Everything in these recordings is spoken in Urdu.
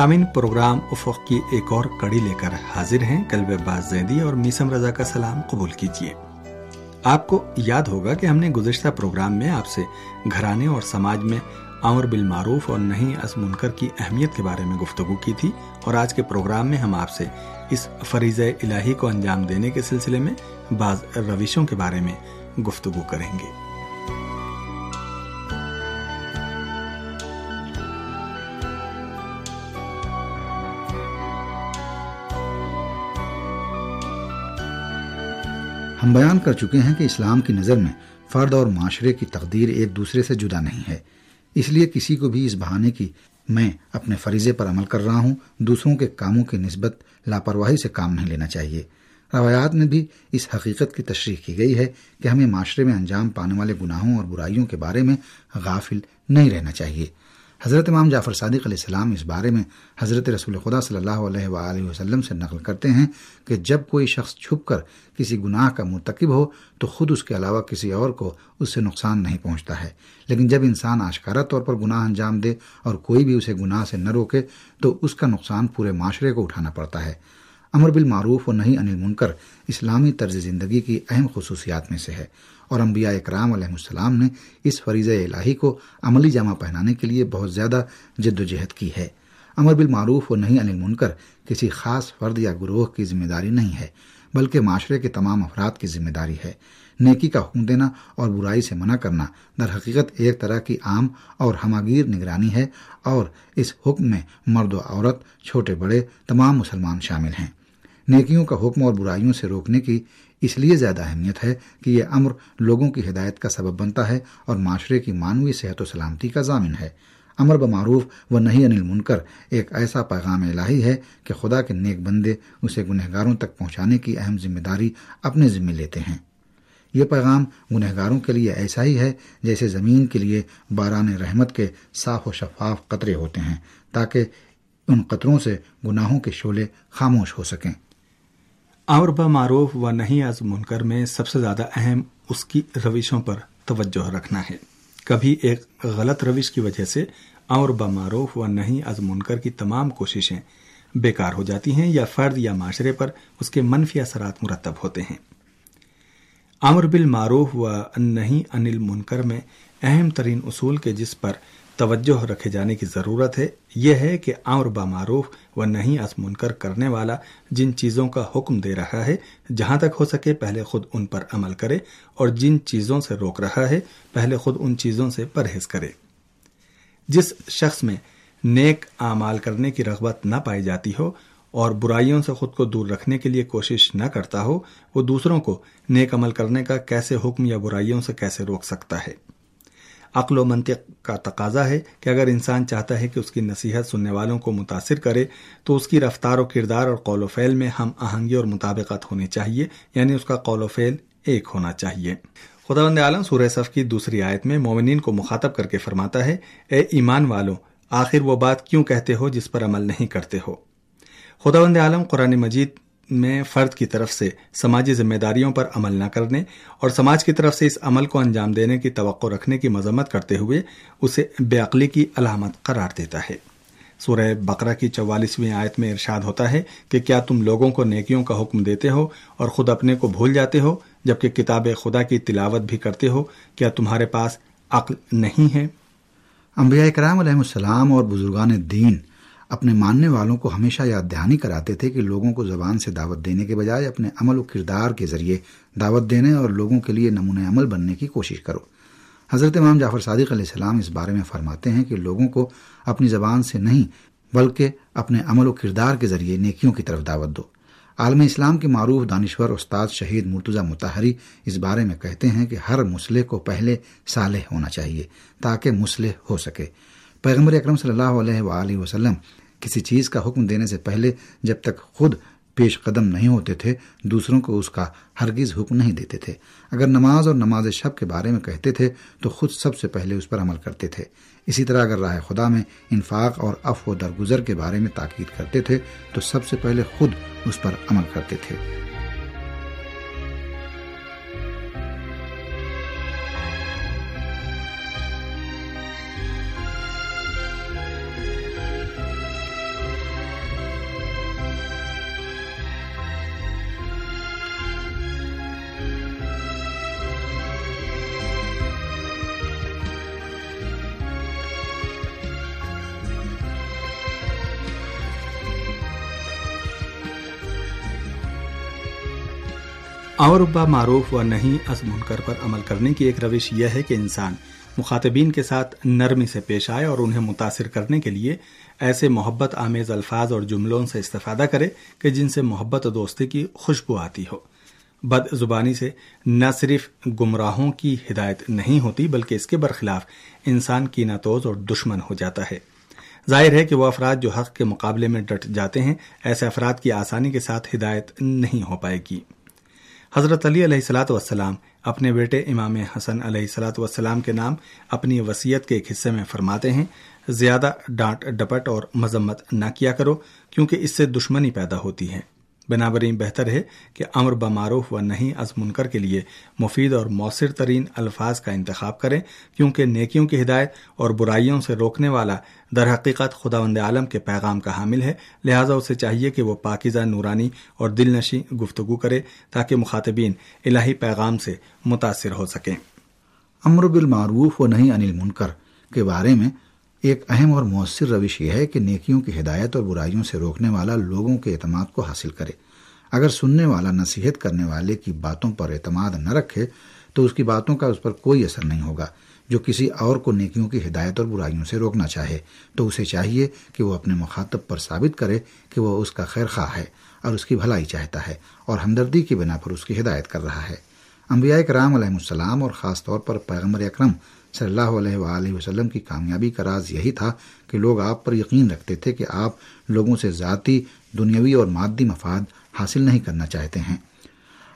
سامعین، پروگرام افق کی ایک اور کڑی لے کر حاضر ہیں قلب باز زیدی اور میسم رضا کا سلام قبول کیجیے۔ آپ کو یاد ہوگا کہ ہم نے گزشتہ پروگرام میں آپ سے گھرانے اور سماج میں امر بالمعروف اور نہیں از منکر کی اہمیت کے بارے میں گفتگو کی تھی اور آج کے پروگرام میں ہم آپ سے اس فریض الہی کو انجام دینے کے سلسلے میں بعض روشوں کے بارے میں گفتگو کریں گے۔ ہم بیان کر چکے ہیں کہ اسلام کی نظر میں فرد اور معاشرے کی تقدیر ایک دوسرے سے جدا نہیں ہے۔ اس لیے کسی کو بھی اس بہانے کی میں اپنے فریضے پر عمل کر رہا ہوں، دوسروں کے کاموں کی نسبت لاپرواہی سے کام نہیں لینا چاہیے۔ روایات میں بھی اس حقیقت کی تشریح کی گئی ہے کہ ہمیں معاشرے میں انجام پانے والے گناہوں اور برائیوں کے بارے میں غافل نہیں رہنا چاہیے۔ حضرت امام جعفر صادق علیہ السلام اس بارے میں حضرت رسول خدا صلی اللہ علیہ وآلہ وسلم سے نقل کرتے ہیں کہ جب کوئی شخص چھپ کر کسی گناہ کا مرتکب ہو تو خود اس کے علاوہ کسی اور کو اس سے نقصان نہیں پہنچتا ہے۔ لیکن جب انسان آشکارا طور پر گناہ انجام دے اور کوئی بھی اسے گناہ سے نہ روکے تو اس کا نقصان پورے معاشرے کو اٹھانا پڑتا ہے۔ امر بالمعروف و نہیں انل منکر اسلامی طرز زندگی کی اہم خصوصیات میں سے ہے۔ اور انبیاء اکرام علیہ السلام نے اس فریض الہی کو عملی جامہ پہنانے کے لیے بہت زیادہ جد و جہد کی ہے۔ امر بالمعروف و نہیں انل منکر کسی خاص فرد یا گروہ کی ذمہ داری نہیں ہے، بلکہ معاشرے کے تمام افراد کی ذمہ داری ہے۔ نیکی کا حکم دینا اور برائی سے منع کرنا در حقیقت ایک طرح کی عام اور ہماگیر نگرانی ہے اور اس حکم میں مرد و عورت، چھوٹے بڑے، تمام مسلمان شامل ہیں۔ نیکیوں کا حکم اور برائیوں سے روکنے کی اس لیے زیادہ اہمیت ہے کہ یہ امر لوگوں کی ہدایت کا سبب بنتا ہے اور معاشرے کی مانوی صحت و سلامتی کا ضامن ہے۔ امر بمعروف و نہیں انل منکر ایک ایسا پیغام الہی ہے کہ خدا کے نیک بندے اسے گنہگاروں تک پہنچانے کی اہم ذمہ داری اپنے ذمے لیتے ہیں۔ یہ پیغام گنہگاروں کے لیے ایسا ہی ہے جیسے زمین کے لیے باران رحمت کے صاف و شفاف قطرے ہوتے ہیں تاکہ ان قطروں سے گناہوں کے شعلے خاموش ہو سکیں۔ امر معروف و نہیں از منکر میں سب سے زیادہ اہم اس کی روشوں پر توجہ رکھنا ہے۔ کبھی ایک غلط روش کی وجہ سے امر معروف و نہیں از منکر کی تمام کوششیں بیکار ہو جاتی ہیں یا فرد یا معاشرے پر اس کے منفی اثرات مرتب ہوتے ہیں۔ امر بالمعروف و نہیں انل منکر میں اہم ترین اصول کے جس پر توجہ رکھے جانے کی ضرورت ہے۔ یہ ہے کہ امر بمعروف و نہیں از منکر کرنے والا جن چیزوں کا حکم دے رہا ہے، جہاں تک ہو سکے پہلے خود ان پر عمل کرے اور جن چیزوں سے روک رہا ہے، پہلے خود ان چیزوں سے پرہیز کرے۔ جس شخص میں نیک اعمال کرنے کی رغبت نہ پائی جاتی ہو اور برائیوں سے خود کو دور رکھنے کے لیے کوشش نہ کرتا ہو، وہ دوسروں کو نیک عمل کرنے کا کیسے حکم یا برائیوں سے کیسے روک سکتا ہے؟ عقل و منطق کا تقاضا ہے کہ اگر انسان چاہتا ہے کہ اس کی نصیحت سننے والوں کو متاثر کرے، تو اس کی رفتار و کردار اور قول و فعل میں ہم آہنگی اور مطابقت ہونی چاہیے یعنی اس کا قول و فعل ایک ہونا چاہیے۔ خدا بند عالم سورہ صف کی دوسری آیت میں مومنین کو مخاطب کر کے فرماتا ہے، اے ایمان والوں آخر وہ بات کیوں کہتے ہو جس پر عمل نہیں کرتے ہو؟ خدا بند عالم قرآن مجید میں فرد کی طرف سے سماجی ذمہ داریوں پر عمل نہ کرنے اور سماج کی طرف سے اس عمل کو انجام دینے کی توقع رکھنے کی مذمت کرتے ہوئے اسے بے عقلی کی علامت قرار دیتا ہے۔ سورہ بقرہ کی چوالیسویں آیت میں ارشاد ہوتا ہے کہ کیا تم لوگوں کو نیکیوں کا حکم دیتے ہو اور خود اپنے کو بھول جاتے ہو جبکہ کتاب خدا کی تلاوت بھی کرتے ہو؟ کیا تمہارے پاس عقل نہیں ہے؟ انبیاء کرام علیہ السلام اور بزرگان دین اپنے ماننے والوں کو ہمیشہ یاد دہانی کراتے تھے کہ لوگوں کو زبان سے دعوت دینے کے بجائے اپنے عمل و کردار کے ذریعے دعوت دینے اور لوگوں کے لیے نمونۂ عمل بننے کی کوشش کرو۔ حضرت امام جعفر صادق علیہ السلام اس بارے میں فرماتے ہیں کہ لوگوں کو اپنی زبان سے نہیں بلکہ اپنے عمل و کردار کے ذریعے نیکیوں کی طرف دعوت دو۔ عالم اسلام کے معروف دانشور استاد شہید مرتضی متحری اس بارے میں کہتے ہیں کہ ہر مسلح کو پہلے صالح ہونا چاہیے تاکہ مسلح ہو سکے۔ پیغمبر اکرم صلی اللہ علیہ وآلہ وسلم کسی چیز کا حکم دینے سے پہلے جب تک خود پیش قدم نہیں ہوتے تھے، دوسروں کو اس کا ہرگز حکم نہیں دیتے تھے۔ اگر نماز اور نماز شب کے بارے میں کہتے تھے، تو خود سب سے پہلے اس پر عمل کرتے تھے۔ اسی طرح اگر راہ خدا میں انفاق اور اف و درگزر کے بارے میں تاکید کرتے تھے، تو سب سے پہلے خود اس پر عمل کرتے تھے۔ اور با معروف و نہیں از منکر پر عمل کرنے کی ایک روش یہ ہے کہ انسان مخاطبین کے ساتھ نرمی سے پیش آئے اور انہیں متاثر کرنے کے لیے ایسے محبت آمیز الفاظ اور جملوں سے استفادہ کرے کہ جن سے محبت و دوستی کی خوشبو آتی ہو۔ بد زبانی سے نہ صرف گمراہوں کی ہدایت نہیں ہوتی بلکہ اس کے برخلاف انسان کی ناتوز اور دشمن ہو جاتا ہے۔ ظاہر ہے کہ وہ افراد جو حق کے مقابلے میں ڈٹ جاتے ہیں، ایسے افراد کی آسانی کے ساتھ ہدایت نہیں ہو پائے گی۔ حضرت علی علیہ السلاۃ وسلام اپنے بیٹے امام حسن علیہ السلاۃ وسلام کے نام اپنی وصیت کے ایک حصے میں فرماتے ہیں۔ زیادہ ڈانٹ ڈپٹ اور مذمت نہ کیا کرو کیونکہ اس سے دشمنی پیدا ہوتی ہے۔ بنابراین بہتر ہے کہ امر بمعروف و نہیں از منکر کے لیے مفید اور مؤثر ترین الفاظ کا انتخاب کریں، کیونکہ نیکیوں کی ہدایت اور برائیوں سے روکنے والا در حقیقت خدا وند عالم کے پیغام کا حامل ہے، لہٰذا اسے چاہیے کہ وہ پاکیزہ، نورانی اور دل نشی گفتگو کرے تاکہ مخاطبین الہی پیغام سے متاثر ہو سکیں۔ امر بالمعروف و نہیں انل منکر کے بارے میں ایک اہم اور مؤثر روش یہ ہے کہ نیکیوں کی ہدایت اور برائیوں سے روکنے والا لوگوں کے اعتماد کو حاصل کرے۔ اگر سننے والا نصیحت کرنے والے کی باتوں پر اعتماد نہ رکھے، تو اس کی باتوں کا اس پر کوئی اثر نہیں ہوگا۔ جو کسی اور کو نیکیوں کی ہدایت اور برائیوں سے روکنا چاہے، تو اسے چاہیے کہ وہ اپنے مخاطب پر ثابت کرے کہ وہ اس کا خیر خواہ ہے اور اس کی بھلائی چاہتا ہے اور ہمدردی کی بنا پر اس کی ہدایت کر رہا ہے۔ انبیاء کرام علیہ السلام اور خاص طور پر پیغمبر اکرم صلی اللہ علیہ وآلہ وسلم کی کامیابی کا راز یہی تھا کہ لوگ آپ پر یقین رکھتے تھے کہ آپ لوگوں سے ذاتی، دنیاوی اور مادی مفاد حاصل نہیں کرنا چاہتے ہیں۔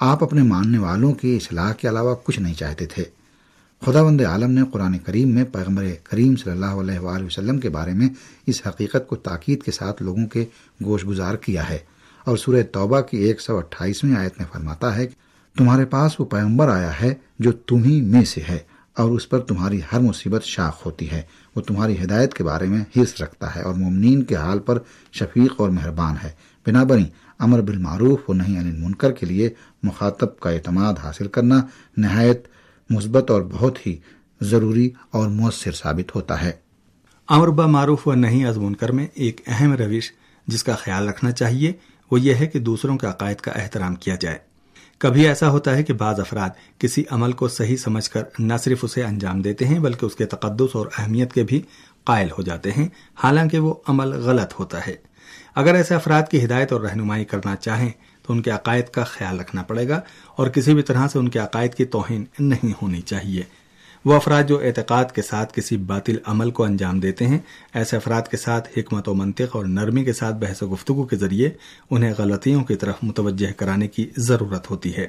آپ اپنے ماننے والوں کی اصلاح کے علاوہ کچھ نہیں چاہتے تھے۔ خدا بند عالم نے قرآن کریم میں پیغمبر کریم صلی اللہ علیہ وآلہ وسلم کے بارے میں اس حقیقت کو تاکید کے ساتھ لوگوں کے گوش گزار کیا ہے۔ اور سورہ توبہ کی ایک سو اٹھائیسویں آیت میں فرماتا ہے کہ تمہارے پاس وہ پیغمبر آیا ہے جو تمہیں میں سے ہے۔ اور اس پر تمہاری ہر مصیبت شاخ ہوتی ہے۔ وہ تمہاری ہدایت کے بارے میں حص رکھتا ہے اور ممنین کے حال پر شفیق اور مہربان ہے۔ بنا بنی، امر بالمعروف و نہیں عن منکر کے لیے مخاطب کا اعتماد حاصل کرنا نہایت مثبت اور بہت ہی ضروری اور مؤثر ثابت ہوتا ہے۔ امر با معروف و نہیں از منکر میں ایک اہم روش جس کا خیال رکھنا چاہیے وہ یہ ہے کہ دوسروں کے عقائد کا احترام کیا جائے۔ کبھی ایسا ہوتا ہے کہ بعض افراد کسی عمل کو صحیح سمجھ کر نہ صرف اسے انجام دیتے ہیں، بلکہ اس کے تقدس اور اہمیت کے بھی قائل ہو جاتے ہیں۔ حالانکہ وہ عمل غلط ہوتا ہے۔ اگر ایسے افراد کی ہدایت اور رہنمائی کرنا چاہیں، تو ان کے عقائد کا خیال رکھنا پڑے گا اور کسی بھی طرح سے ان کے عقائد کی توہین نہیں ہونی چاہیے۔ وہ افراد جو اعتقاد کے ساتھ کسی باطل عمل کو انجام دیتے ہیں، ایسے افراد کے ساتھ حکمت و منطق اور نرمی کے ساتھ بحث و گفتگو کے ذریعے انہیں غلطیوں کی طرف متوجہ کرانے کی ضرورت ہوتی ہے۔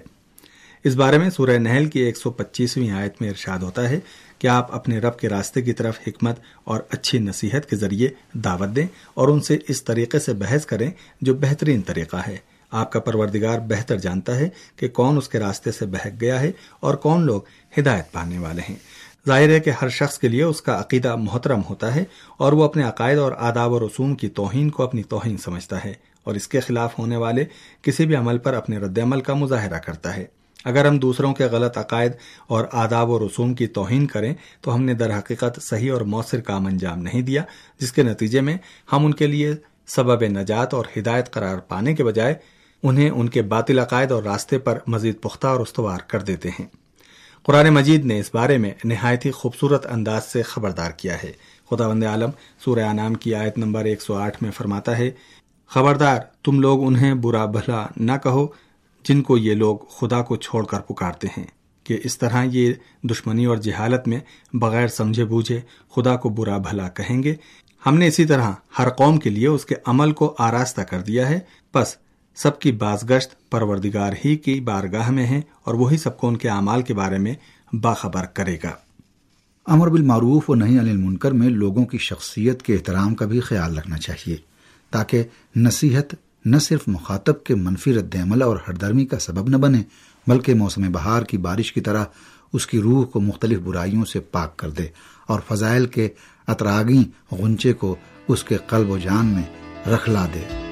اس بارے میں سورہ نہل کی ایک سو پچیسویں آیت میں ارشاد ہوتا ہے کہ آپ اپنے رب کے راستے کی طرف حکمت اور اچھی نصیحت کے ذریعے دعوت دیں اور ان سے اس طریقے سے بحث کریں جو بہترین طریقہ ہے۔ آپ کا پروردگار بہتر جانتا ہے کہ کون اس کے راستے سے بہک گیا ہے اور کون لوگ ہدایت پانے والے ہیں۔ ظاہر ہے کہ ہر شخص کے لیے اس کا عقیدہ محترم ہوتا ہے اور وہ اپنے عقائد اور آداب و رسوم کی توہین کو اپنی توہین سمجھتا ہے اور اس کے خلاف ہونے والے کسی بھی عمل پر اپنے رد عمل کا مظاہرہ کرتا ہے۔ اگر ہم دوسروں کے غلط عقائد اور آداب و رسوم کی توہین کریں تو ہم نے در حقیقت صحیح اور مؤثر کام انجام نہیں دیا، جس کے نتیجے میں ہم ان کے لیے سبب نجات اور ہدایت قرار پانے کے بجائے انہیں ان کے باطل عقائد اور راستے پر مزید پختہ اور استوار کر دیتے ہیں۔ قرآن مجید نے اس بارے میں نہایت ہی خوبصورت انداز سے خبردار کیا ہے۔ خدا بند عالم سورہ انعام کی آیت نمبر ایک سو آٹھ میں فرماتا ہے، خبردار، تم لوگ انہیں برا بھلا نہ کہو جن کو یہ لوگ خدا کو چھوڑ کر پکارتے ہیں، کہ اس طرح یہ دشمنی اور جہالت میں بغیر سمجھے بوجھے خدا کو برا بھلا کہیں گے۔ ہم نے اسی طرح ہر قوم کے لیے اس کے عمل کو آراستہ کر دیا ہے۔ بس سب کی بازگشت پروردگار ہی کی بارگاہ میں ہے اور وہی سب کو ان کے اعمال کے بارے میں باخبر کرے گا۔ امر بالمعروف و نہیں عن المنکر میں لوگوں کی شخصیت کے احترام کا بھی خیال رکھنا چاہیے، تاکہ نصیحت نہ صرف مخاطب کے منفی رد عمل اور ہردرمی کا سبب نہ بنے، بلکہ موسم بہار کی بارش کی طرح اس کی روح کو مختلف برائیوں سے پاک کر دے اور فضائل کے اطراگی غنچے کو اس کے قلب و جان میں رکھلا دے۔